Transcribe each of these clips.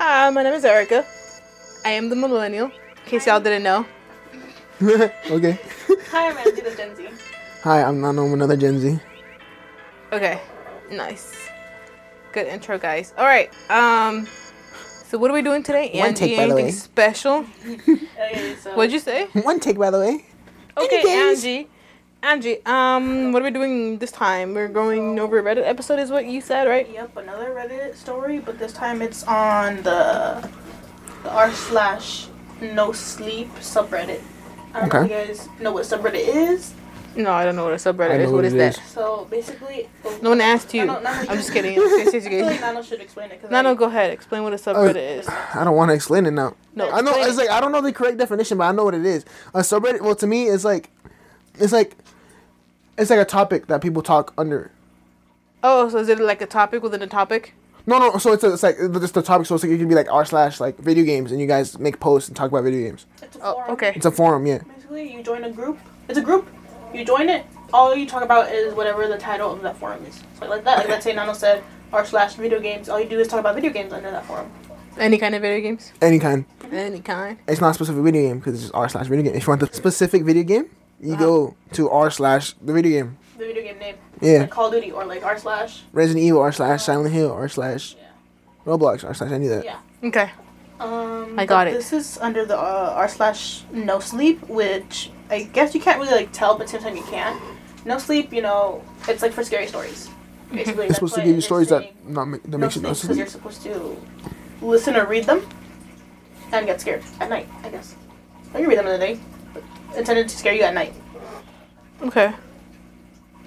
Hi, my name is Erica. I am the millennial, in case y'all didn't know. okay. Hi, I'm Angie the Gen Z. Hi, I'm Nano, I'm another Gen Z. Okay, nice. Good intro, guys. All right. Um, so what are we doing today? One Angie, take, by the anything way. special? Okay, so What'd you say? One take, by the way. Okay, Anyways. Angie. Angie, um, what are we doing this time? We're going over Reddit episode, is what you said, right? Yep, another Reddit story, but this time it's on the the r slash no sleep subreddit. I don't know if you guys know what subreddit is. No, I don't know what a subreddit I know is. what What is it that? is. So basically, oh, No one asked you. Nano- Nano I'm just should- kidding. Yes, yes, I feel like. Nano should explain it. Cause No, no, like, go ahead. Explain what a Oh, subreddit is. I don't want to explain it now. No, I know it's like I don't know the correct definition, but I know what it is. A subreddit. Well, to me, it's like, it's like, it's like a topic that people talk under. Oh, so is it like a topic within a topic? No, no. So it's, a, it's like just the topic. So it's like it can be like r slash like video games, and you guys make posts and talk about video games. It's a Oh, okay. It's a forum, yeah. Basically, you join a group. It's a group. You join it. All you talk about is whatever the title of that forum is. So like that. Like let's say Nano said r slash video games. All you do is talk about video games under that forum. Any kind of video games? Any kind. Any kind. It's not a specific video game because it's just r slash video game. If you want the specific video game, you Uh-huh. go to r slash the video game. The video game name. Yeah. Like Call of Duty or like r slash. Resident Evil r slash Silent Hill r slash Yeah. Roblox r slash any of that. Yeah. Okay. Um, I got it. This is under the uh, r slash no sleep, which I guess you can't really like tell, but sometimes you can. No sleep, you know, it's like for scary stories. Basically, It's supposed to give you stories that not make, that no makes you sleep because you're supposed to listen or read them and get scared at night. I guess. Or you read them in the day, but intended to scare you at night. Okay.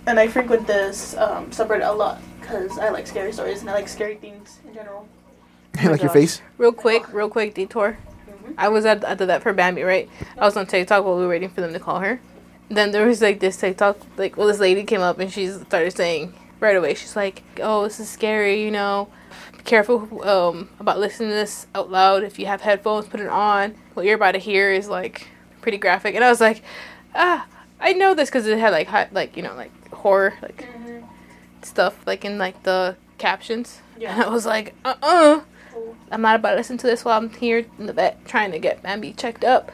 And I frequent this um, subreddit a lot because I like scary stories and I like scary things in general. like your gosh. face. Real quick, real quick detour. Mhm. I was at, at the that for Bambi, right? I was on TikTok while we were waiting for them to call her. Then there was like this TikTok, like, well, this lady came up and she started saying right away, she's like, oh, this is scary, you know. Be careful um, about listening to this out loud. If you have headphones, put it on. What you're about to hear is like pretty graphic. And I was like, ah, I know this because it had like, hi- like, you know, like horror, like Mhm. stuff, like in like the captions. Yeah. And I was like, uh uh Cool. I'm not about to listen to this while I'm here in the vet trying to get Bambi checked up.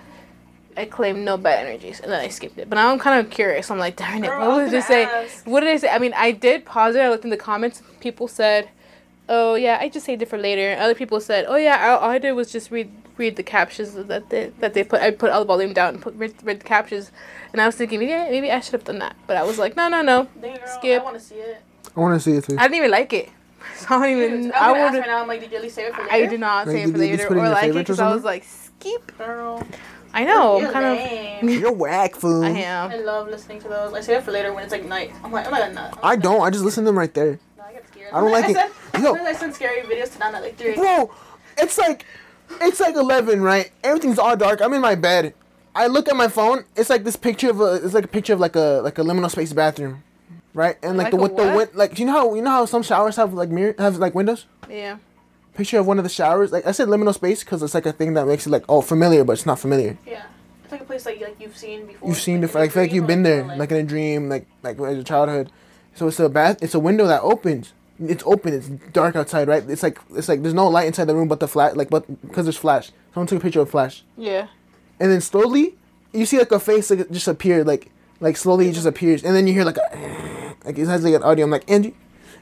I claim no bad energies, and then I skipped it. But I'm kind of curious. I'm like, darn it, Girl, what I was it say? What did I say? I mean, I did pause it. I looked in the comments. People said, "Oh yeah, I just saved it for later." Other people said, "Oh yeah, all, all I did was just read read the captions that they that they put. I put all the volume down and put read, read the captions." And I was thinking, maybe maybe I should have done that. But I was like, no, no, no. Dang, girl, Skip. I want to see it. I want to see it too. I didn't even like it. So I don't even. Dude, I I was gonna ask would. right now. I'm like, did you at least save it for later? I did not Like, say it for you at least later put it in or like it favorites because I was like, skip. Girl, I know. I'm you're kind of. You're whack, fool. I am. I love listening to those. I save it for later when it's like night. I'm like, I'm not gonna nut. I don't. I just listen to them right there. No, I get scared. I don't like I it. Send, Yo. I send scary videos to Nano at like three. Bro, it's like, it's like 11, right? Everything's all dark. I'm in my bed. I look at my phone. It's like this picture of a. It's like a picture of like a like a liminal space bathroom, right? And like, Like the with the what? win- like you know how you know how some showers have like mirror have like windows. Yeah. Picture of one of the showers. Like I said, liminal space because it's like a thing that makes it like oh familiar, but it's not familiar. Yeah, it's like a place like like you've seen before. You've seen like, before. I feel like you've been there, or, like in a dream, like like as a childhood. So it's a bath. It's a window that opens. It's open. It's dark outside, right? It's like it's like there's no light inside the room, but the flash, like but because there's flash. Someone took a picture of flash, Yeah. and then slowly you see like a face like just appeared, like like slowly it just appears, and then you hear like a, like it has like an audio. I'm like Angie,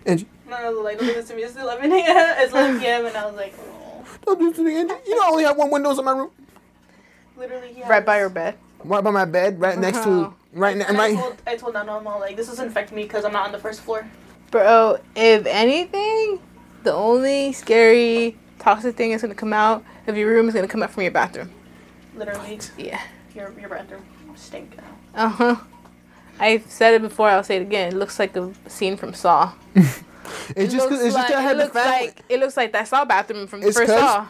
Angie, No, no, like don't do this to me. It's 11 a.m. It's 11 p.m. and I was like, oh. don't do this to me, Angie. You know I only have one window in my room, literally. He Right by has- your bed. right by my bed, right next to Wow. right ne- And I right. told, I told Nano, I'm all like, this doesn't affect me because I'm not on the first floor. Bro, if anything, the only scary toxic thing that's gonna come out of your room is gonna come out from your bathroom. Literally, Yeah. your your bathroom stink. Uh huh. I've said it before. I'll say it again. It looks like a scene from Saw. It's just 'cause- looks it's just like, that I had it the looks fan. like it looks like that Saw bathroom from the It's first 'cause- Saw.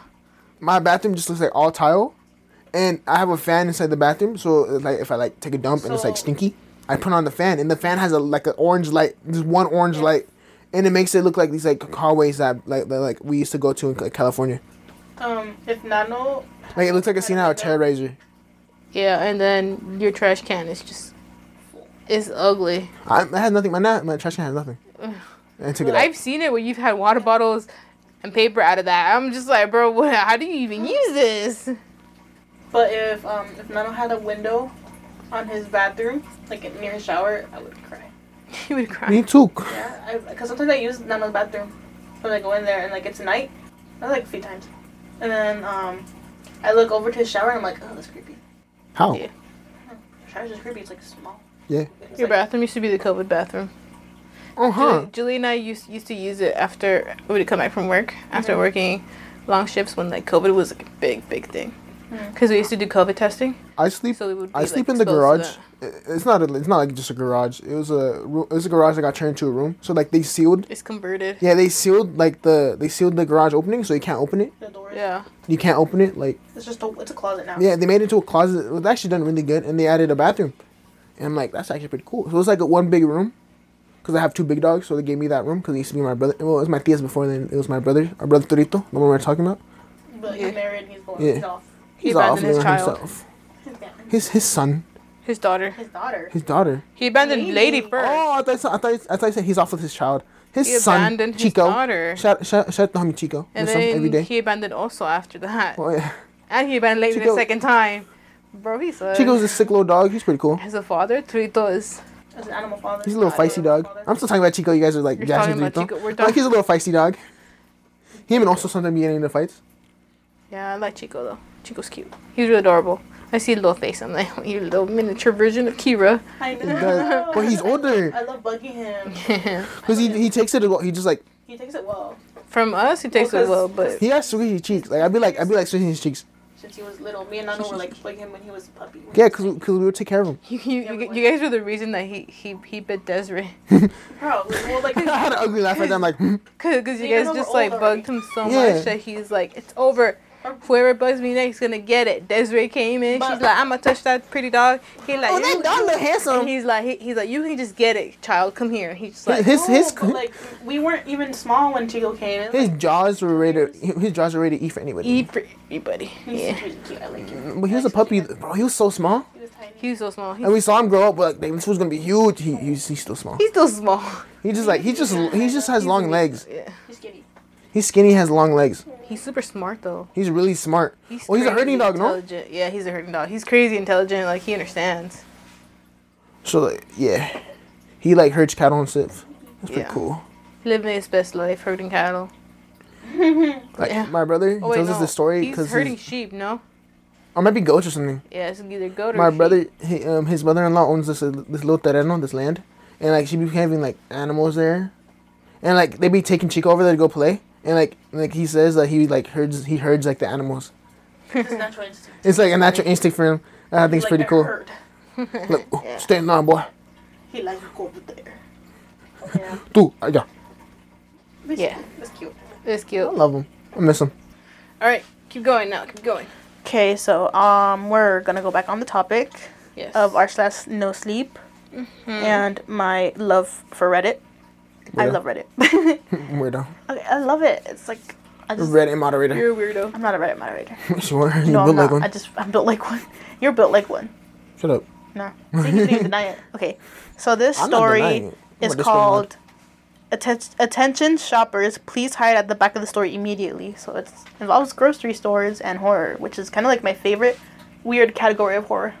my bathroom just looks like all tile, and I have a fan inside the bathroom. So like if I like take a dump and it's like stinky, I put on the fan, and the fan has a like an orange light, just one orange light, and it makes it look like these like hallways that like that, like we used to go to in like, California. Um, if Nano. Like it looks like a scene out of Terrorizer. Yeah, and then your trash can is just it's ugly. I, I had nothing. My na- my trash can has nothing. And I took it out. I've seen it where you've had water bottles and paper out of that. I'm just like, bro, what, how do you even use this? But if um if Nano had a window on his bathroom, like near his shower, I would cry. You would cry. Me too. Yeah, because sometimes I use Nano's bathroom when I go in there and like it's night. That's like a few times, and then um I look over to his shower and I'm like, oh, that's creepy. How? Yeah. Shower's just creepy. It's like small. Yeah. It's Your like, bathroom used to be the COVID bathroom. Uh huh. Julie, Julie and I used used to use it after we would come back from work after Mhm. working long shifts when like COVID was like a big big thing. Mhm. Because we used to do COVID testing, I sleep. so we would. Be, I like, sleep in the garage. It's not. A, it's not like just a garage. It was a. It was a garage that got turned into a room. So like they sealed. It's converted. Yeah, they sealed like the they sealed the garage opening so you can't open it. the doors. Yeah. You can't open it. Like It's just a it's a closet now. yeah, they made it into a closet. It was actually done really good, and they added a bathroom. And I'm like, that's actually pretty cool. So it's like a one big room. Because I have two big dogs, so they gave me that room because it used to be my brother. Well, it was my tia's before then. It was my brother, our brother Torito, the one we were talking about. But Yeah. he's married. He's going. Yeah. He's off. He He's off abandoned his child. himself. His, His his son, His daughter. his daughter. his daughter. He abandoned Maybe. Lady oh, first. Oh, I thought, I thought, I thought you said he's off with his child. His he son, abandoned his Chico. daughter. Shout, shout, shout out to homie Chico. and Miss him every then day. he abandoned also after that. Oh, yeah. And he abandoned Lady Chico- the second time. Bro, he's a. Chico's a sick little dog. He's pretty cool. As a father, Trito is. As an animal father. He's a little feisty dog. father. I'm still talking about Chico. You guys are like You're jashing talking about Chico. Chico. We're Like he's a little feisty dog. Him and also sometimes be getting into fights. Yeah, I like Chico though. Chico's cute. He's really adorable. I see a little face. I'm like, you little miniature version of Kira. I know. does. But he's older. I love bugging him. Cause he he takes it. a- He just like He takes it well. From us, he takes Well, it 'cause- well, but he has squishy cheeks. Like I'd be like I'd be like squishing his cheeks. Since he was little, me and Nano were like bugging him when he was a puppy. When Yeah, cause we, cause we would take care of him. you, you, Yeah, you, you guys were the reason that he he, he bit Desiree. bro, well, like, I had an ugly laugh at that. I'm like, hmm. Cause, cause you guys just like old already. bugged him so Yeah. much that he's like, it's over. Whoever bugs me next gonna get it. Desiree came in. But- she's like, I'm gonna touch that pretty dog. He like, oh, that "You- dog look And handsome. he's like, he, he's like, you can just get it, child. Come here. He's just like, His no, his but, like we weren't even small when Chico came in. his Like, jaws were ready. To, his jaws were ready to eat for anybody. eat for everybody. he's Yeah. really cute. I like him. But he was a puppy, bro. He was so small, He was tiny. He's so small. He's, and we saw him grow up. But like, this was gonna be huge. He, he's he's still small. he's still small. He just like he just he just has long legs. Yeah. He's skinny. He's skinny, has long legs. He's super smart though. He's really smart. He's Oh, he's a herding dog, no? Yeah, he's a herding dog. He's crazy intelligent. Like he understands. So like, yeah, he like herds cattle and stuff. That's pretty Yeah. cool. Living his best life, herding cattle. Like Yeah. my brother he Oh wait, tells no. us the story because He's herding sheep. No. or maybe goats or something. Yeah, it's either goat or My sheep. brother, he, um, his mother-in-law owns this uh, this little terreno, this land, and like she be having like animals there, and like they be taking Chico over there to go play, and like like he says that he like herds he herds like the animals. His natural instinct. It's like a natural instinct for him. I think it's Like pretty cool. herd. Look, oh, stand on, boy. He likes to go over there. Yeah. Dude, I got. That's cute. That's cute. I love him. I miss him. All right, keep going now. Keep going. Okay, so um, we're gonna go back on the topic Yes. of r slash no sleep and my love for Reddit. I love Reddit. Weirdo. okay, I love it. It's like I just Reddit moderator. You're a weirdo. I'm not a Reddit moderator. sure, you No, I'm not. like one. I just I'm built like one. You're built like one. Shut up. No, see, you didn't deny it. Okay, so this I'm story denying it. I'm is a called Atten- "Attention Shoppers, Please Hide at the Back of the Store Immediately." So it involves grocery stores and horror, which is kind of like my favorite weird category of horror.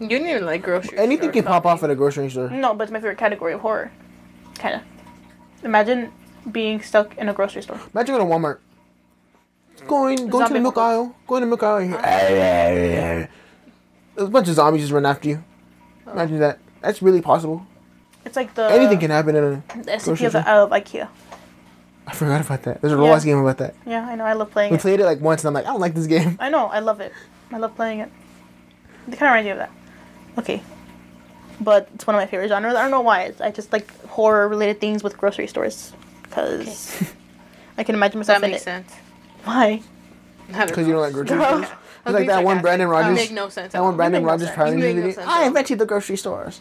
You didn't even like grocery. Anything store can pop off shopping. at a grocery store. No, but it's my favorite category of horror. Kind of. Imagine being stuck in a grocery store. Imagine going to Walmart. Going, going to the milk apocalypse. aisle. Going to the milk aisle. A bunch of zombies just run after you. Imagine that. That's really possible. It's like the Anything can happen in a. the SCP grocery of, the, store. of IKEA. I forgot about that. There's a Yeah. Roblox game about that. Yeah, I know. I love playing it. We it. played it like once, and I'm like, I don't like this game. I know. I love it. I love playing it. It kind of reminds me of that. Okay. But it's one of my favorite genres. I don't know why. It's, I just like horror related things with grocery stores. Because I can imagine myself That in makes it. sense. Why? Because you don't like grocery No. stores. It's like that one Brandon That Rogers. make no sense. That one Brandon Rogers sense. Prime You make no video. I at all. invented the grocery stores.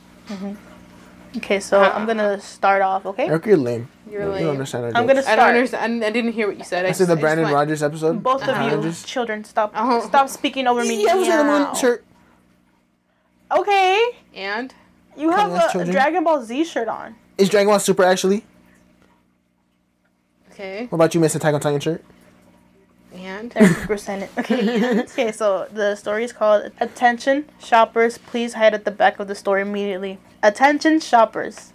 Okay, so I'm gonna start off, okay? Eric, you're lame. You're You lame. don't understand our I'm gonna I start. don't understand. I, I didn't hear what you said. I, I said the just- I just Brandon Rogers episode. Both of Uh-huh. you, Rogers. children, stop Oh. stop speaking over me. Yeah, I was in the moon now. shirt. Okay, And you have a, a children. Dragon Ball Z shirt on. Is Dragon Ball Super actually? Okay. What about you, Miss Attack on Titan shirt? And percent. Okay. okay. So the story is called "Attention Shoppers, Please Hide at the Back of the Store Immediately." Attention shoppers,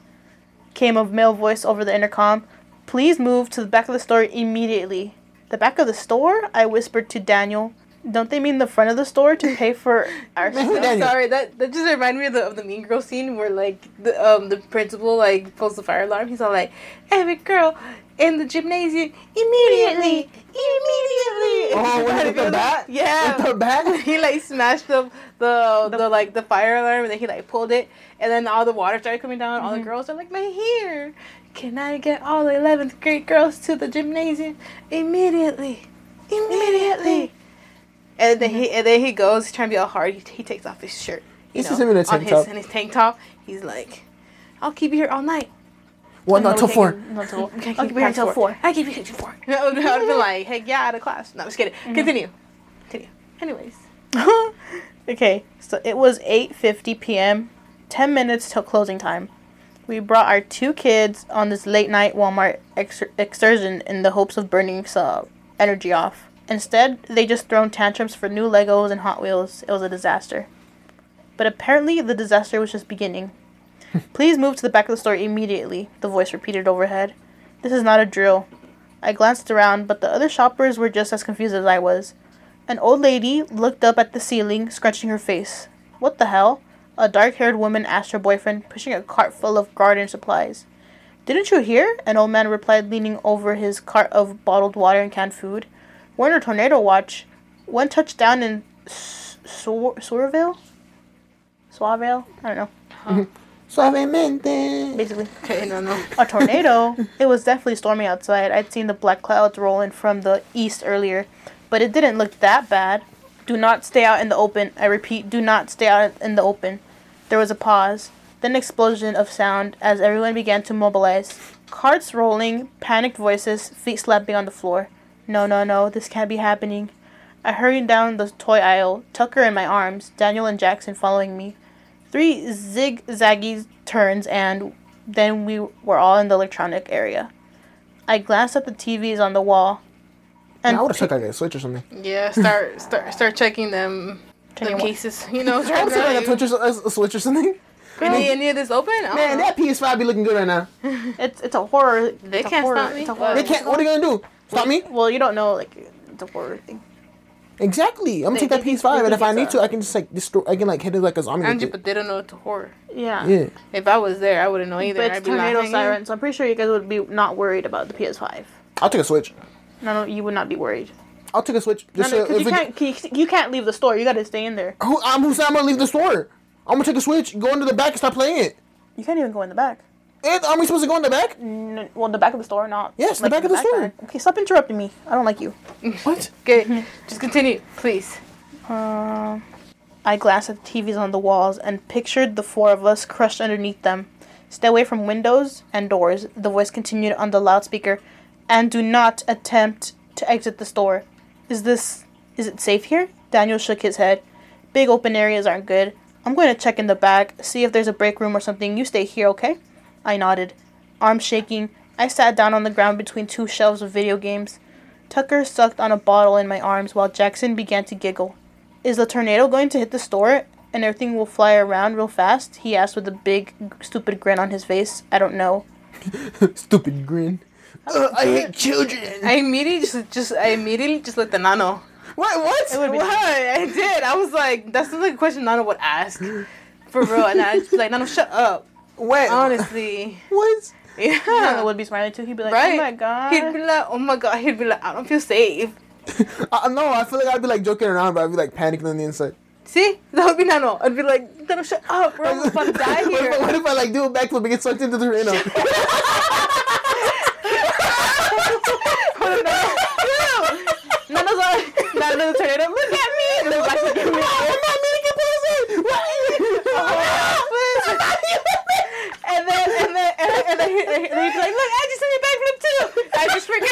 came a male voice over the intercom. Please move to the back of the store immediately. The back of the store? I whispered to Daniel. Don't they mean the front of the store to pay for our Man, who stuff? Sorry, that that just reminded me of the, of the Mean Girl scene where like the um the principal like pulls the fire alarm. He's all like, "Every girl in the gymnasium immediately, immediately." Oh, when he with the bat? Yeah. With the bat? he like smashed the, the the like the fire alarm and then he like pulled it and then all the water started coming down. All the girls are like, "My hair! Can I get all the eleventh grade girls to the gymnasium immediately? Immediately!" And then he and then he goes he's trying to be all hard. He, he takes off his shirt. You This know, him in a on tank his, top. in his tank top. He's like, "I'll keep you here all night." One, not till four. Not till Okay, I'll keep you here until four. I keep you here till four. I would have been like, "Hey, get out of class." No, I'm just kidding. Mm-hmm. Continue. Continue. Anyways. okay, so it was 8:50 p.m. 10 minutes till closing time. We brought our two kids on this late night Walmart ex- excursion in the hopes of burning some energy off. Instead, they just thrown tantrums for new Legos and Hot Wheels. It was a disaster. But apparently, the disaster was just beginning. Please move to the back of the store immediately, the voice repeated overhead. This is not a drill. I glanced around, but the other shoppers were just as confused as I was. An old lady looked up at the ceiling, scratching her face. What the hell? A dark haired woman asked her boyfriend, pushing a cart full of garden supplies. Didn't you hear? An old man replied, leaning over his cart of bottled water and canned food. We're in a tornado watch. One touched down in S- Sor- Sorville? Suaville? I don't know. Suavemente. Basically. Okay, no, no. A tornado? it was definitely stormy outside. I'd seen the black clouds rolling from the east earlier, but it didn't look that bad. Do not stay out in the open. I repeat, do not stay out in the open. There was a pause, then explosion of sound as everyone began to mobilize. Carts rolling, panicked voices, feet slapping on the floor. No, no, no, this can't be happening. I hurried down the toy aisle, Tucker in my arms, Daniel and Jackson following me. Three zigzaggy turns, and then we were all in the electronic area. I glanced at the TVs on the wall. And I would have took like a switch or something. Yeah, start start start checking them Checking them cases. You know, I trying would to have like a, switch or, a switch or something. any, any of this open? I Man, that PS5 be looking good right now. It's it's a horror. They it's can't horror, stop me. It's a horror. They can't. What are they gonna do? Stop me? Well, you don't know like the horror thing. Exactly. I'm gonna They- take that they- PS5, they and if I need a- to, I can just like destroy. I can like hit it like a zombie. with Angie, it. but they don't know it's a horror. Yeah. Yeah. If I was there, I wouldn't know either. But I'd it's be tornado laughing. siren, so I'm pretty sure you guys would be not worried about the PS5. I'll take a switch. No, no, you would not be worried. I'll take a switch. No, Just no, uh, so because if you can't you, you can't leave the store. You got to stay in there. Who I'm who said I'm gonna leave the store? I'm gonna take a switch, go into the back, and stop playing it. You can't even go in the back. And are we supposed to go in the back? N- well, the back of the store, not. Yes, the back of the store. back. Okay, stop interrupting me. I don't like you. What? Okay, just continue, please. Um, I glanced at the TVs on the walls and pictured the four of us crushed underneath them. Stay away from windows and doors, the voice continued on the loudspeaker, and do not attempt to exit the store. Is this. is it safe here? Daniel shook his head. Big open areas aren't good. I'm going to check in the back, see if there's a break room or something. You stay here, okay? I nodded. Arms shaking, I sat down on the ground between two shelves of video games. Tucker sucked on a bottle in my arms while Jackson began to giggle. Is the tornado going to hit the store and everything will fly around real fast? He asked with a big, stupid grin on his face. I don't know. Stupid grin. Uh, I hate children. I immediately just, just I immediately just looked at Nano. what? What? would be- What? I did. I was like, that's not like a question Nano would ask. For real. And I just be like, Nano, shut up. Wait. Honestly. What? Nano Yeah. would be smiling too. He'd be like, Right? oh my god. He'd be like, oh my god. He'd be like, I don't feel safe. Uh, no, I feel like I'd be like joking around, but I'd be like panicking on the inside. See? That would be Nano. I'd be like, Nano, shut up, bro. I'm about to die what, if, here. I- what if I like do a backflip and get sucked into the tornado? Nano's like, Nano's the tornado. Look at me. And then Max would give me And then, and then, and then, and then, he, and then he'd be like, look, I just did a backflip too. I just freaking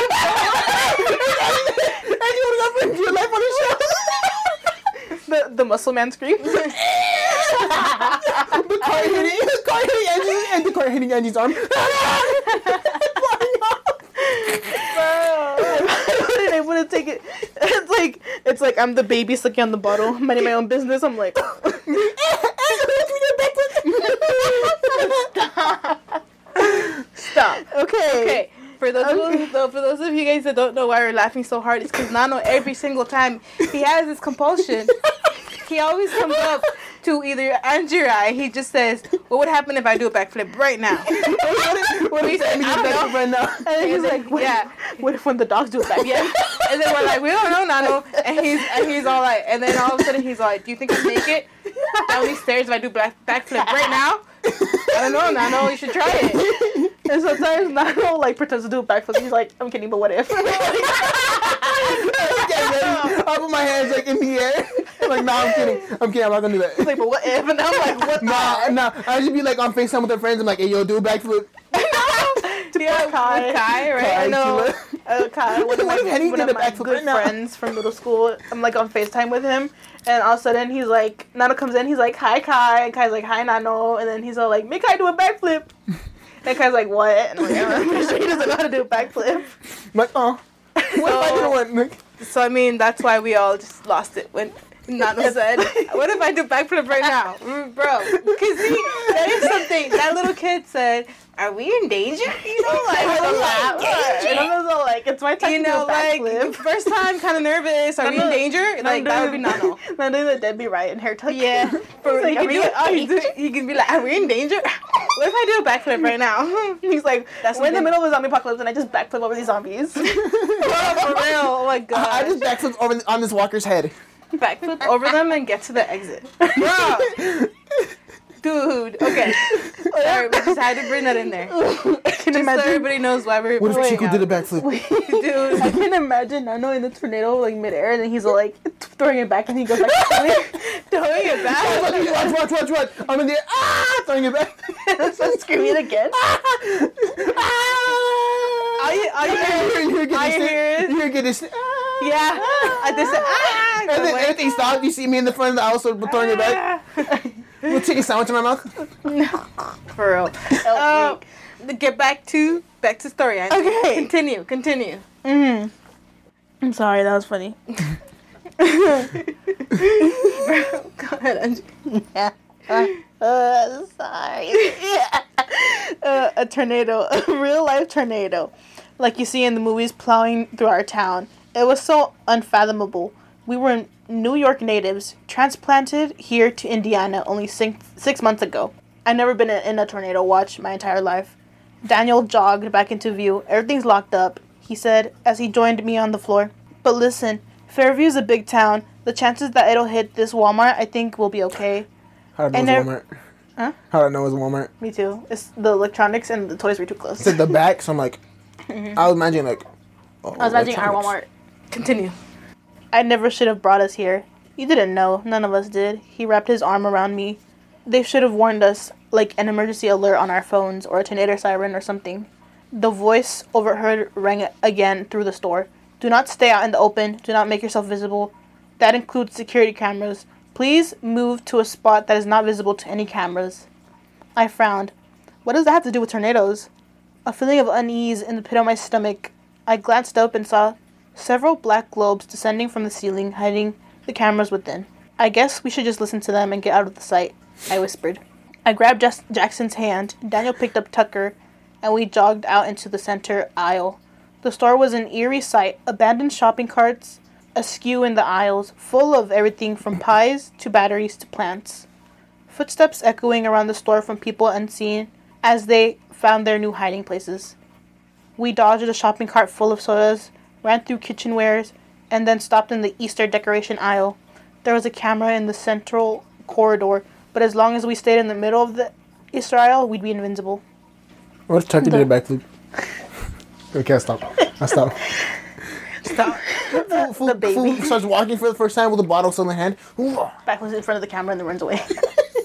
and you would have put your life on the the, the muscle man scream. show. the car hitting, the car hitting Angie's, and the car hitting Angie's arm. Able to take it. It's like it's like I'm the baby sucking on the bottle, minding my own business. I'm like, stop. Stop. Okay. Okay. For those Okay. of, though, for those of you guys that don't know why we're laughing so hard, it's because Nano every single time he has this compulsion, he always comes up to either Angie or I. He just says, "What would happen if I do a backflip right now?" What if said, I "I don't know." right now? And then he's like, what, yeah. what if when the dogs do it back? Yeah. And then we're like, we don't know, Nano. And he's and he's all like, and then all of a sudden he's like, do you think I make it down these stairs if I do back backflip right now? I don't know, Nano. You should try it. And sometimes Nano like pretends to do a backflip. He's like, I'm kidding, but what if? I put my hands like in the air. like, nah, I'm kidding. I'm kidding. I'm not gonna do that. like, but what if? And I'm like, what? Nah, nah. I should be like on FaceTime with their friends. I'm like, hey, yo, do a backflip. Yeah, with Kai. Kai, right? Kai, I know. Uh, Kai, one of my, What if Henny one of my good right friends from middle school. I'm like on FaceTime with him, and all of a sudden he's like, Nano comes in. He's like, "Hi, Kai," and Kai's like, "Hi, Nano," and then he's all like, "Make Kai do a backflip." And Kai's like, "What?" And I'm like, I'm pretty sure he doesn't know how to do a backflip. I'm like, oh. What if I So- did one? So I mean, that's why we all just lost it when Nano said, "What if I do backflip right now, Mm, bro?" Because see, that is something that little kid said. Are we in danger? You know, like, was like, like, and I was all like, "It's my time you to know, do a like backflip." first time, kind of nervous. Are we in danger? Like that would be Nano. Doing the Debby Ryan hair tuck. Yeah, For he like, can are do in He, do, he can be like, "Are we in danger? What if I do a backflip right now?" He's like, That's we're in the middle of a zombie apocalypse and I just backflip over these zombies. For real. Oh my god. I just backflipped over on this walker's head. backflip over them and get to the exit. Bro, dude. Okay. Sorry, we just had to bring that in there. Can Just so imagine. everybody knows why we're. What if Chico out. did a backflip? Dude. I can imagine Nano in the tornado, like midair, and then he's like throwing it back, and he goes like, Throwing it back. Watch, watch, watch, watch. I'm in the air. Ah! Throwing it back. so screaming again. All you, all you hear, You hear get all this you thing- hear is, you hear get this. ah. yeah. I just said, ah. And then everything stopped. You see me in the front of the house, so we're throwing it back. Little chicken sandwich in my mouth. No, for real. Uh, get back to back to story. Angie. Okay. Continue. Continue. Mm. I'm sorry, that was funny. Go ahead, Angie. Yeah. Uh, uh, sorry. yeah. Uh, a tornado, a real life tornado, like you see in the movies plowing through our town. It was so unfathomable. We were New York natives, transplanted here to Indiana only six, six months ago. I've never been in a tornado watch my entire life. Daniel jogged back into view. Everything's locked up, he said as he joined me on the floor. But listen, Fairview's a big town. The chances that it'll hit this Walmart, I think, will be okay. How did I know it was Walmart? Huh? How did I know it was Walmart? Me too. It's the electronics and the toys were too close. It said the back, so I'm like, I was imagining like. Oh, Mm-hmm. I was imagining our Walmart. Continue. I never should have brought us here. You didn't know. None of us did. He wrapped his arm around me. They should have warned us, like an emergency alert on our phones or a tornado siren or something. The voice overheard rang again through the store. Do not stay out in the open. Do not make yourself visible. That includes security cameras. Please move to a spot that is not visible to any cameras. I frowned. What does that have to do with tornadoes? A feeling of unease in the pit of my stomach. I glanced up and saw several black globes descending from the ceiling, hiding the cameras within. I guess we should just listen to them and get out of the sight, I whispered. I grabbed Jas- Jackson's hand. Daniel picked up Tucker, and we jogged out into the center aisle. The store was an eerie sight abandoned shopping carts askew in the aisles, full of everything from pies to batteries to plants. Footsteps echoing around the store from people unseen as they found their new hiding places. We dodged a shopping cart full of sodas, ran through kitchenwares, and then stopped in the Easter decoration aisle. There was a camera in the central corridor, but as long as we stayed in the middle of the Easter aisle, we'd be invincible. What if Chucky did a backflip? okay, I'll stop. I'll stop. Stop. Fool, fool, the baby. fool starts walking for the first time with a bottle still in the hand. Ooh. Back was in front of the camera and then runs away.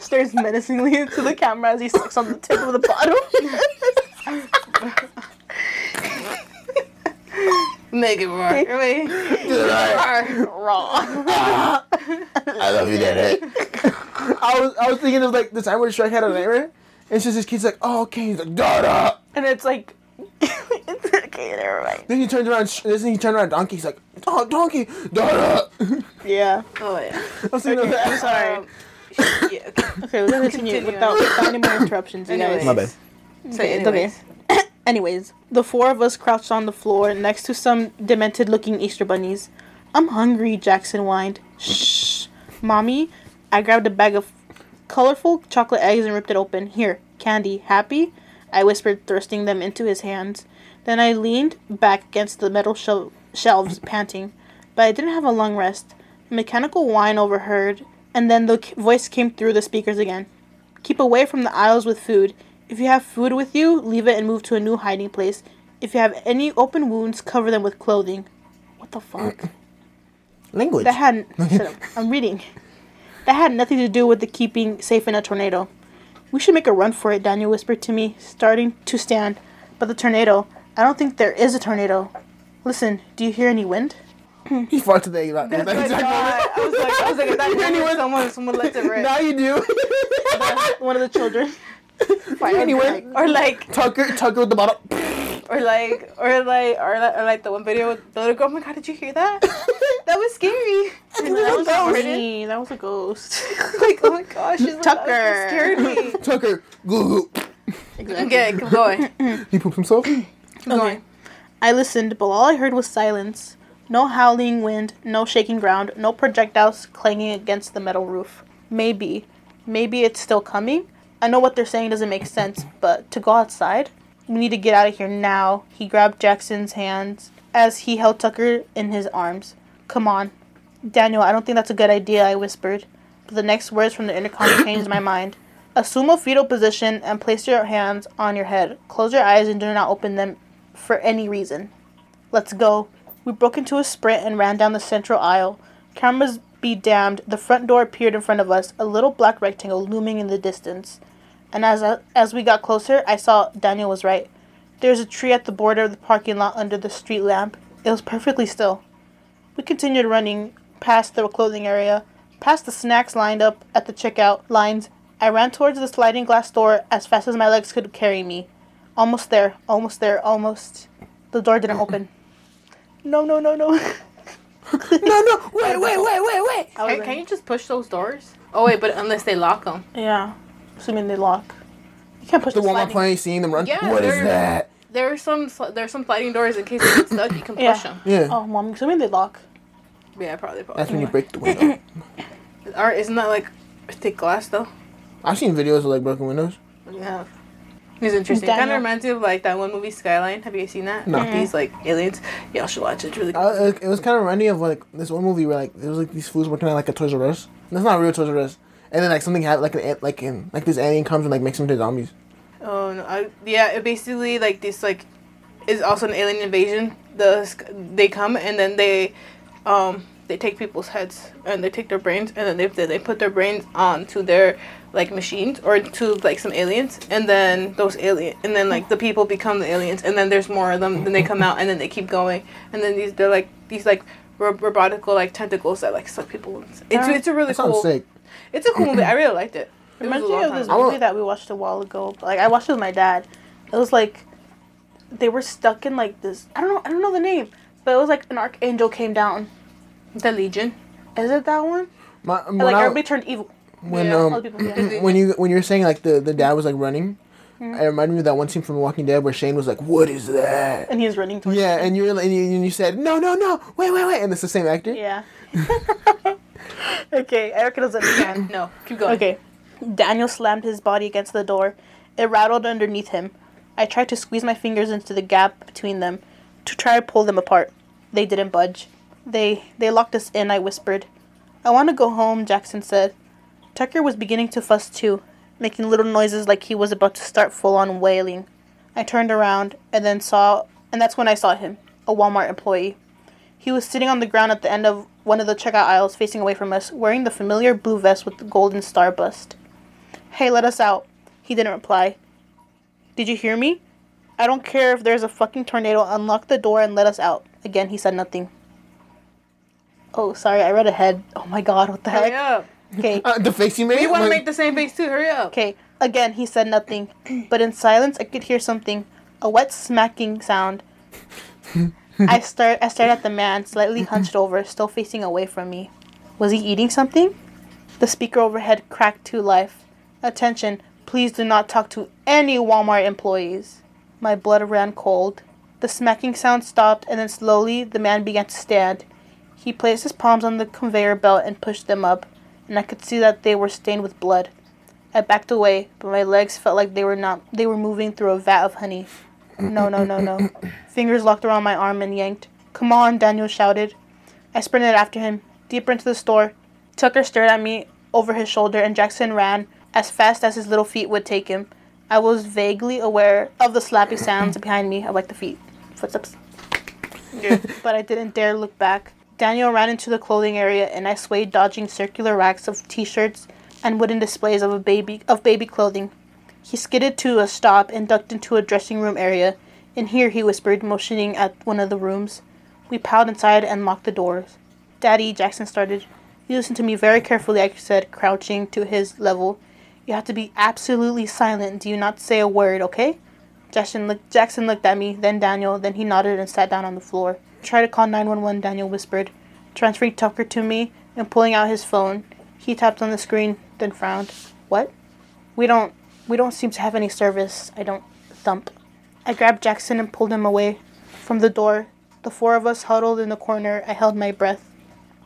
Stares menacingly into the camera as he sucks on the tip of the bottle. Make it work. Make it roar. Raw. I love you, Daddy. I was I was thinking of like the time where Shrek had a nightmare, and it's just his kid's like, oh okay, he's like, Dada. and it's like, it's okay, never mind. Then he turns around, sh- then he turns around, Donkey. He's like, oh Donkey, Dada. Yeah. Oh yeah. I was thinking of Okay, I'm sorry. Um, yeah. Okay. Okay, we're gonna continue, Continue without, without any more interruptions, you Anyways. guys. My bad. So Okay, it's okay. Anyways. The four of us crouched on the floor next to some demented looking Easter bunnies. I'm hungry, Jackson whined. Shh. Mommy, I grabbed a bag of colorful chocolate eggs and ripped it open. Here, candy. Happy? I whispered, thrusting them into his hands. Then I leaned back against the metal shel- shelves, panting. But I didn't have a long rest. A mechanical whine overheard, and then the voice came through the speakers again. Keep away from the aisles with food. If you have food with you, leave it and move to a new hiding place. If you have any open wounds, cover them with clothing. What the fuck? Language. That had shut up. I'm reading. That had nothing to do with the keeping safe in a tornado. We should make a run for it, Daniel whispered to me, starting to stand. But the tornado, I don't think there is a tornado. Listen, do you hear any wind? He farted to the egg. That That's what I exact thought. I was like, I was like, is that Anyone- anyone? Someone, someone lets it moment. rip. Now you do. One of the children. anyway, Or like, Tucker, Tucker with the bottle. or like, or like, or like, or like the one video with the little girl. Oh my god, did you hear that? That was scary. That was That was me. That was a ghost. like, oh my gosh, she's like, Tucker. that scared me. Tucker, goo goo. Okay, keep going. He poops himself. Keep going. I listened, but all I heard was silence. No howling wind, no shaking ground, no projectiles clanging against the metal roof. Maybe. Maybe it's still coming? I know what they're saying doesn't make sense, but to go outside? We need to get out of here now. He grabbed Jackson's hands as he held Tucker in his arms. Come on. Daniel, I don't think that's a good idea, I whispered. But the next words from the intercom changed my mind. Assume a fetal position and place your hands on your head. Close your eyes and do not open them for any reason. Let's go. We broke into a sprint and ran down the central aisle. Cameras be damned, the front door appeared in front of us, a little black rectangle looming in the distance. And as as we got closer, I saw Daniel was right. There's a tree at the border of the parking lot under the street lamp. It was perfectly still. We continued running past the clothing area, past the snacks lined up at the checkout lines. I ran towards the sliding glass door as fast as my legs could carry me. Almost there, almost there, almost. The door didn't open. No, no, no, no. no, no, wait, wait, wait, wait, wait. I was Can, can you just push those doors? Oh wait, but unless they lock them. Yeah, assuming they lock. You can't push The the, one sliding. playing, seeing them run. Yeah, what is that? There are some sli- there are some sliding doors in case they get stuck. You can push Yeah. them. Yeah, Oh, mom, I'm assuming they lock. Yeah, probably. that's probably. when you break the window. Or isn't that like thick glass though? I've seen videos of like broken windows. Yeah. It's interesting. It kind of reminds me of like that one movie Skyline. Have you guys seen that? No. Like, These like aliens. Y'all should watch it. It's really cool. I, it, it was kind of reminding me of like this one movie where like there was like these fools working at like a Toys R Us. That's not real Toys R Us. And then like something happened, like an like in like this alien comes and like makes them into zombies. Oh no! I, yeah, it basically like this like is also an alien invasion. The they come and then they um they take people's heads and they take their brains and then they they, they put their brains onto their like machines or to like some aliens and then those alien and then like the people become the aliens and then there's more of them then they come out and then they keep going and then these they're like these like ro- robotical like tentacles that like suck people. in. It's it's a really That sounds cool. sick. It's a cool movie. I really liked it. It was Reminds me of this ago. Movie want- that we watched a while ago. Like I watched it with my dad. It was like they were stuck in like this. I don't know. I don't know the name, but it was like an archangel came down. The Legion. Is it that one? My, And, like I- everybody turned evil. when Yeah. Um people. Yeah. when you when you were saying like the the dad was like running, Mm-hmm. it reminded me of that one scene from The Walking Dead where Shane was like, "What is that?" and he was running towards. Yeah, and you were and you, and you said, "No, no, no, wait, wait, wait," and it's the same actor. Yeah. okay, Erica doesn't understand. No, keep going. Okay. Daniel slammed his body against the door. It rattled underneath him. I tried to squeeze my fingers into the gap between them to try to pull them apart. They didn't budge. They they locked us in, I whispered. I want to go home, Jackson said. Tucker was beginning to fuss too, making little noises like he was about to start full on wailing. I turned around and then saw and that's when I saw him, a Walmart employee. He was sitting on the ground at the end of one of the checkout aisles facing away from us, wearing the familiar blue vest with the golden star bust. Hey, let us out. He didn't reply. Did you hear me? I don't care if there's a fucking tornado. Unlock the door and let us out. Again, he said nothing. Oh, sorry, I read ahead. Oh my god, what the Hurry heck? up. Okay, Uh, the face you made. We want to like- make the same face too. Hurry up. okay. Again, he said nothing. But in silence, I could hear something a wet smacking sound. I stared, I stared at the man, slightly hunched over, still facing away from me. Was he eating something? The speaker overhead cracked to life. Attention, please do not talk to any Walmart employees. My blood ran cold. The smacking sound stopped, and then slowly the man began to stand. He placed his palms on the conveyor belt and pushed them up, and I could see that they were stained with blood. I backed away, but my legs felt like they were not they were moving through a vat of honey. No, no, no, no. Fingers locked around my arm and yanked. Come on, Daniel shouted. I sprinted after him, deeper into the store. Tucker stared at me over his shoulder, and Jackson ran as fast as his little feet would take him. I was vaguely aware of the slappy sounds behind me, of like the feet, footsteps, Yeah. but I didn't dare look back. Daniel ran into the clothing area, and I swayed, dodging circular racks of T-shirts and wooden displays of a baby of baby clothing. He skidded to a stop and ducked into a dressing room area. In here, he whispered, motioning at one of the rooms. We piled inside and locked the doors. Daddy, Jackson started. You listen to me very carefully, I said, crouching to his level. You have to be absolutely silent. Do not say a word, okay? Jackson looked, Jackson looked at me, then Daniel, then he nodded and sat down on the floor. Try to call 911, Daniel whispered, transferring Tucker to me and pulling out his phone. He tapped on the screen, then frowned. What? We don't we don't seem to have any service. I don't thump. I grabbed Jackson and pulled him away from the door. The four of us huddled in the corner. I held my breath.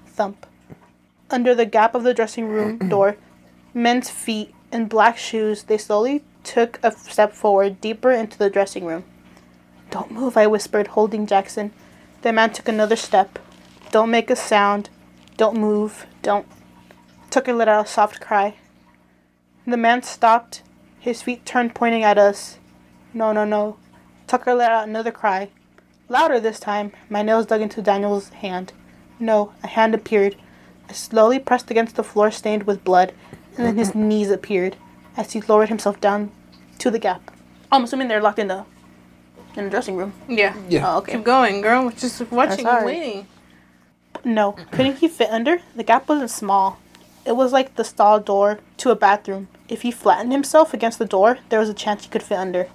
Thump. Under the gap of the dressing room door, men's feet in black shoes, they slowly took a step forward, deeper into the dressing room. Don't move, I whispered, holding Jackson. The man took another step. Don't make a sound. Don't move. Don't. Tucker let out a soft cry. The man stopped, his feet turned, pointing at us. No, no, no. Tucker let out another cry. Louder this time. My nails dug into Daniel's hand. No, a hand appeared. I slowly pressed against the floor stained with blood, and then his knees appeared as he lowered himself down to the gap. I'm assuming they're locked in the in the dressing room. Yeah. Yeah. Oh, okay. Keep going, girl. We're just watching and sorry. waiting. No, couldn't he fit under? The gap wasn't small. It was like the stall door to a bathroom. If he flattened himself against the door, there was a chance he could fit under.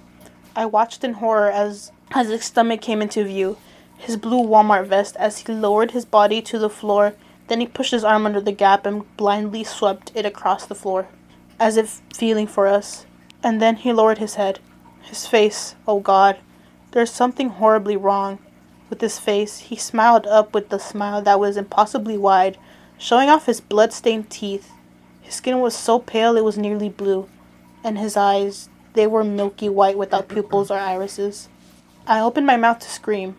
I watched in horror as as his stomach came into view, his blue Walmart vest as he lowered his body to the floor. Then he pushed his arm under the gap and blindly swept it across the floor, as if feeling for us. And then he lowered his head. His face, oh God, there's something horribly wrong with his face. He smiled up with the smile that was impossibly wide, showing off his blood-stained teeth. His skin was so pale it was nearly blue, and his eyes, they were milky white without pupils or irises. I opened my mouth to scream.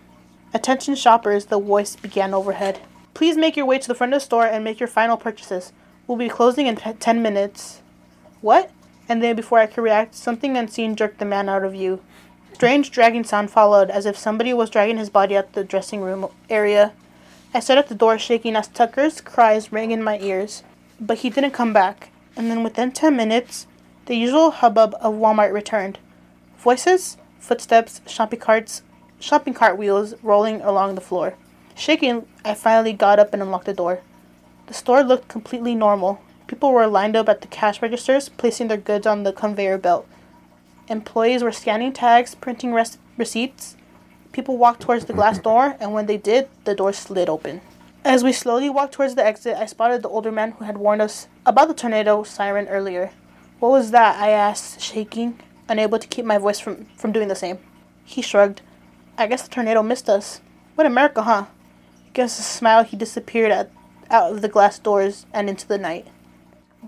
Attention shoppers, the voice began overhead. Please make your way to the front of the store and make your final purchases. We'll be closing in t- 10 minutes. What? And then before I could react, something unseen jerked the man out of view. Strange dragging sound followed, as if somebody was dragging his body out the dressing room area. I stood at the door shaking as Tucker's cries rang in my ears, but he didn't come back. And then within ten minutes, the usual hubbub of Walmart returned. Voices, footsteps, shopping carts, shopping cart wheels rolling along the floor. Shaking, I finally got up and unlocked the door. The store looked completely normal. People were lined up at the cash registers, placing their goods on the conveyor belt. Employees were scanning tags, printing res- receipts. People walked towards the glass door, and when they did, the door slid open. As we slowly walked towards the exit, I spotted the older man who had warned us about the tornado siren earlier. What was that? I asked, shaking, unable to keep my voice from, from doing the same. He shrugged. I guess the tornado missed us. What America, huh? Against a smile, he disappeared at, out of the glass doors and into the night.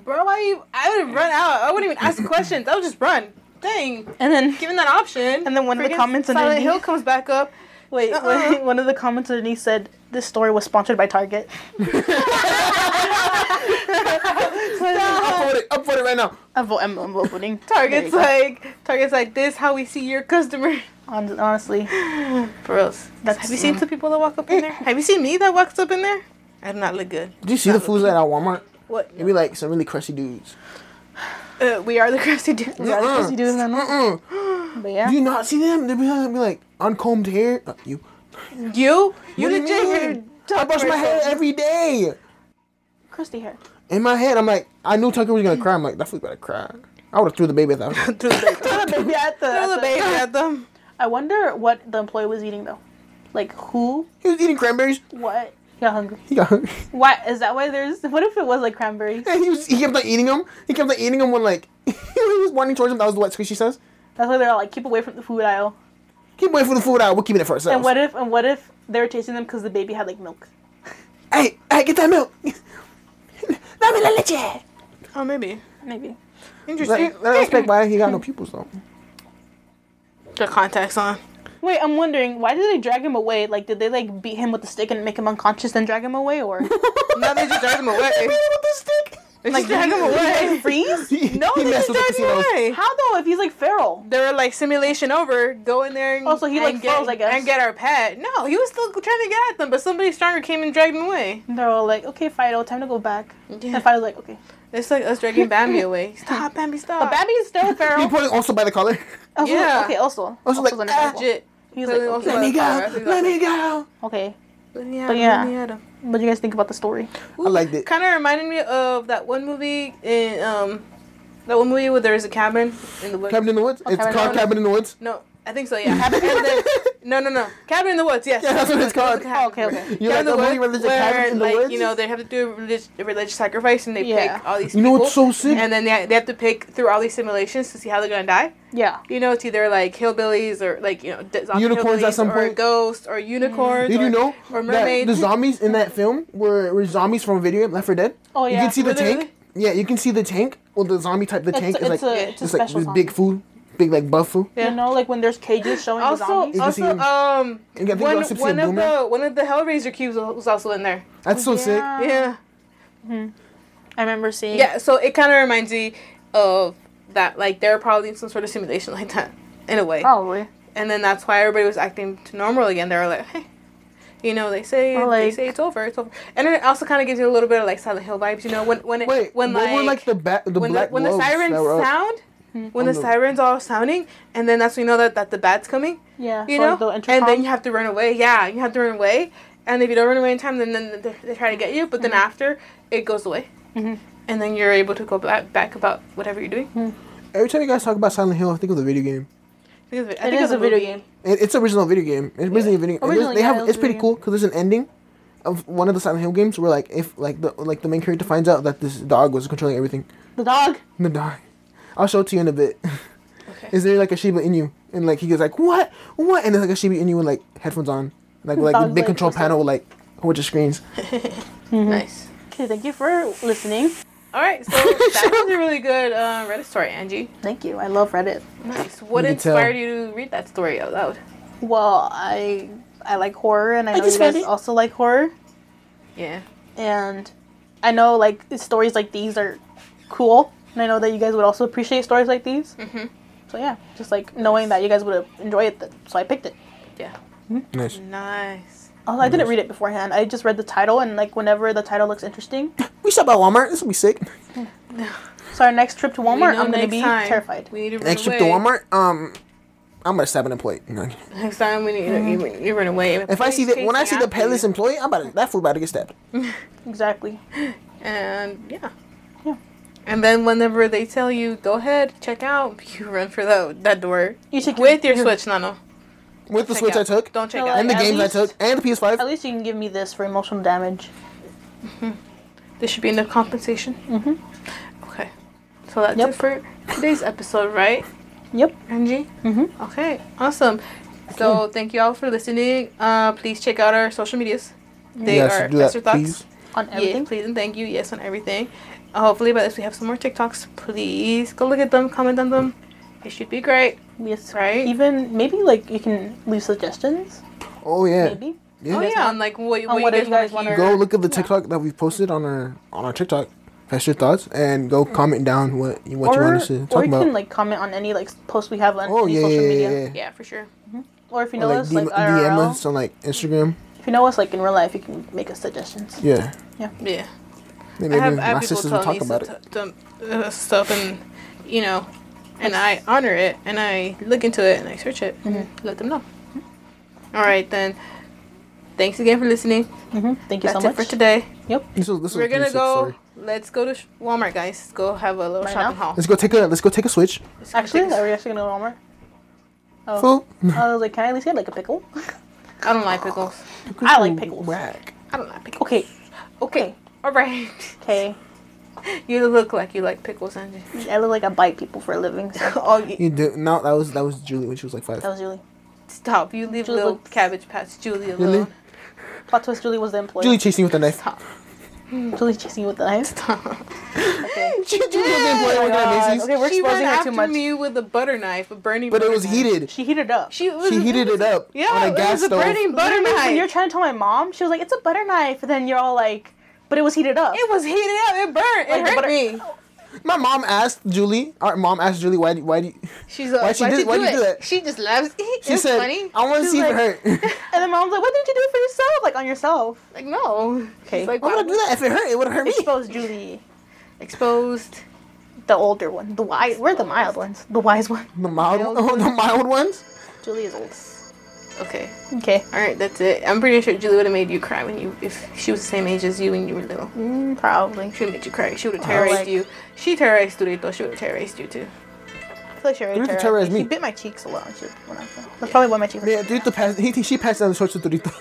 Bro, why you? I would have run out. I wouldn't even ask questions. I would just run. Dang. And then, Given that option. And then one of the comments Silent underneath- Hill comes back up. Wait, Uh-uh. wait, one of the comments underneath said, This story was sponsored by Target. Upvote it. Upvote it right now. I'm, vo- I'm, I'm voting. Target's like Target's like this. How we see your customer. honestly, For us. That's- Have you seen two people that walk up in there? Have you seen me that walks up in there? I do not look good. Did you see the fools at our Walmart? What? It'd like some really crusty dudes. Uh, we are the crusty dudes. yeah, because you do that. Uh-uh. But yeah, Do you not see them? They'd they'd be like uncombed hair. Uh, you. You? You What do you legit mean? I brush my hair every day. Crusty hair. In my head, I'm like, I knew Tucker was gonna cry. I'm like, that fool's gonna cry. I would have threw the baby at that. Throw the baby. Throw the baby at the. Throw at the the- baby at them. I wonder what the employee was eating though. Like who? He was eating cranberries. What? He got hungry. He got hungry. Why is that why there's? What if it was like cranberries? And he was he kept on eating them. He kept on eating them when like he was wanting towards him. That was the what Squishy says. That's why they're all like keep away from the food aisle. Keep waiting for the food out. We're keeping it for ourselves. And what if and what if they were tasting them because the baby had like milk? Hey, hey, get that milk. Dame la leche. Oh, maybe. Maybe. Interesting. That, that explains why he got no pupils though. The contacts on. Wait, I'm wondering why did they drag him away? Like, did they like beat him with a stick and make him unconscious, then drag him away, or No, they just dragged him away. with the stick. They like just dragged him did he, away. freeze? He, No, he they just with the dragged him away. How though? If he's like feral. They were like simulation over. Go in there and Oh, so he, like, and get, froze, I guess. and get our pet. No, he was still trying to get at them, but somebody stronger came and dragged him away. They're all like, okay, Fido, time to go back. Yeah. And Fido's like, okay. It's like us dragging Bambi away. Stop, Bambi, stop. But Bambi's still He feral. put it also by the collar. Also, Yeah. Okay, also. Also, like, understandable. Ah, Legit. He's Clearly like, also okay. Let me go. Let me go. okay. Let But yeah. let me at him. What do you guys think about the story? I liked it. Kind of reminded me of that one movie in um, that one movie where there is a cabin in the woods. Cabin in the woods. Oh, it's Cabin in the called Woods. Cabin in the Woods. No, I think so. Yeah. Cabin, and then, no, no, no. Cabin in the woods. Yes. Yeah, that's what it's called. Oh, okay, okay. You Cabin like in the the movie woods, where where, cabin in the like, woods? You know, they have to do a religious, a religious sacrifice, and they Yeah. pick all these. You know what's so sick? And then they, they have to pick through all these simulations to see how they're gonna die. Yeah. You know, it's either like hillbillies or like you know d- zombie Unicorns at hillbillies some or point. ghosts or unicorns. Did or, you know or that mermaids? the zombies in that film were, were zombies from a video game, Left 4 Dead? Oh yeah. You can see the Were they tank. Yeah, you can see the tank. Well, the zombie type, the It's, tank it's, is like a, it's a it's like this big food, big like buff food. Yeah. You know, like when there's cages showing the also, zombies. You can see also, um, You can think one, about Simpson one of Boomer. the one of the Hellraiser cubes was also in there. That's so sick. Yeah. Yeah. I remember seeing. Yeah, so it kind of reminds me of that. Like they're probably in some sort of simulation like that, in a way. Probably. And then that's why everybody was acting to normal again. They were like, hey, you know, they say Or, they say it's over, it's over. And it also kind of gives you a little bit of like Silent Hill vibes. You know, when when it Wait, when what like, were like the ba- the when black the when the sirens that were up? sound. When the the- sirens are sounding, and then that's when you know that, that the bat's coming, Yeah. you know, like, the and then you have to run away. Yeah, you have to run away, and if you don't run away in time, then then they, they try to get you. But then mm-hmm. after, it goes away, Mhm. and then you're able to go back back about whatever you're doing. Mm-hmm. Every time you guys talk about Silent Hill, I think of the video game. I think it's, I think it's a video movie. game. It, it's original video game. It's originally a video. and Originally, they yeah, have it it's pretty video cool because there's an ending of one of the Silent Hill games where like if like the like the main character finds out that this dog was controlling everything. The dog. The dog. I'll show it to you in a bit. Okay. Is there like a Shiba Inu? And like he goes like what what? And there's like a Shiba Inu with like headphones on, like like the big like, control panel with like a bunch of screens. Nice. Okay, thank you for listening. All right, so that was a really good uh, Reddit story, Angie. Thank you. I love Reddit. Nice. What You inspired you to read that story out loud? Well, I I like horror, and I, I know you guys also like horror. Yeah. And I know like stories like these are cool, and I know that you guys would also appreciate stories like these. Mhm. So yeah, just like knowing that you guys would enjoy it, so I picked it. Yeah. Nice. Nice. Oh, I didn't read it beforehand. I just read the title, and like whenever the title looks interesting, We stop at Walmart. This will be sick. so our next trip to Walmart, I'm gonna be time terrified. We need to run Next away. trip to Walmart. Um, I'm gonna stab an employee. No. Next time we need to you, you run away. If I see that when I see the Payless employee, I'm about to, that fool about to get stabbed. Exactly. and yeah. Yeah. And then whenever they tell you go ahead, check out, you run for the, that door You take with your Switch, Nano. With the Check Switch I took, Don't check No, out. and the At games least- I took, and the PS5. At least you can give me this for emotional damage. This should be enough compensation. Mhm. Okay. So that's Yep. it for today's episode, right, Yep. Angie? Mhm. Okay. Awesome. So thank you all for listening. Uh, please check out our social medias. They yes, are do that, Thoughts. please. On Yeah, everything. please and thank you. Yes, on everything. Hopefully by this we have some more TikToks. Please go look at them, comment on them. It should be great. Yes. Right? Even maybe like you can leave suggestions. Oh yeah. Maybe. Yeah. oh yeah, on like what, on what you guys, guys want wanna- Go look at the TikTok that we've posted on our on our TikTok. That's your thoughts, and go comment down what you- what you or, want us to or you about. can like comment on any like post we have on oh any yeah, social yeah, media. yeah, yeah. Yeah, for sure. Mm-hmm. Or if you Or know like us DM, like DM IRL, us on like Instagram. if you know us like in real life, you can make us suggestions. Yeah. Yeah. Yeah. Maybe I have, I my have people sisters will tell me talk about it. uh, stuff and you know, and I honor it and I look into it and I search it and let them know. All right then. thanks again for listening. hmm Thank you That's so it much. for today. Yep. This was, this was We're gonna go. story. Let's go to sh- Walmart, guys. Let's Go have a little Right shopping now? haul. Let's go take a let's go take a switch. Let's Actually, take a- are we actually gonna go to Walmart? Oh. Fool. I was like, can I at least get like a pickle? I don't like pickles. I like pickles. Whack. I don't like pickles. Okay. Okay. All right. Okay. You look like you like pickles, Angie. I look like I bite people for a living. So oh, you, You do no. That was that was Julie when she was like five. that was Julie. stop. You leave Julie little looks- cabbage patch Julie alone. Really? Plot twist: Julie was the employee. Julie chasing you with a knife. Stop. Julie chasing you with the knife. Stop. Okay. Julie was the employee Oh working my at Macy's. Okay, we're she exposing her too much. She me with a butter knife, a burning. But it was knife. heated. She heated up. She was. She heated it up Yeah, on a it gas was a stove. burning butter Literally, when you're trying to tell my mom, she was like, "It's a butter knife," and then you're all like, "But it was heated up." It was heated up. It burned. Like it hurt butter- me. My mom asked Julie. Our mom asked Julie why. do- Why do you, She's like, Why'd she why'd do- you why'd do you do it? that? She just laughs. It's she said, funny. "I want to see like- if it hurt." And the mom's like, "Why didn't you do it for yourself? Like on yourself?" Like no. Okay. She's like, Why would I do that? If it hurt, it would hurt me. Exposed Julie, Exposed. the older one, the wise. We're the mild ones, the wise one. The mild, Mild oh, the mild ones. Julie is old. Okay. Okay. All right. That's it. I'm pretty sure Julie would have made you cry when you, if she was the same age as you when you were little. Mm, probably. She would have made you cry. She would have terrorized like- you. She terrorized Dorito. She would have terrorized you too. I feel like she already Dorito terrorized terrorized me. me. She bit my cheeks a lot. She, when I, was that's probably why my cheeks. Yeah, Dorito passed. He, she passed down the torch to Dorito.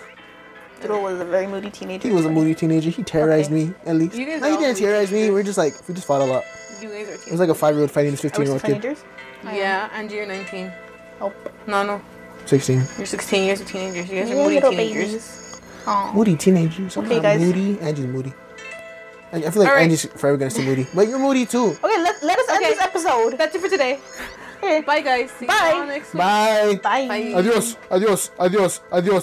Doodle was a very moody teenager. He was a moody teenager. He terrorized Okay. me at least. You guys no, he didn't terrorize me. We're just like we just fought a lot. You guys are It was like a five year old fighting a Are fifteen-year-old kid. teenagers? Yeah, and you're 19. Oh. No, no. Sixteen. You're 16 years of teenagers. You guys are Yeah, moody little teenagers. babies. Aw. Moody teenagers. I'm Okay, not guys. Moody. Angie's moody. I, I feel like All right. Angie's forever gonna stay moody, but you're moody too. Okay, let, let us end Okay. this episode. That's it for today. Okay. Bye, guys. See Bye. you all next week. Bye. Bye. Bye. Adios. Adios. Adios. Adios.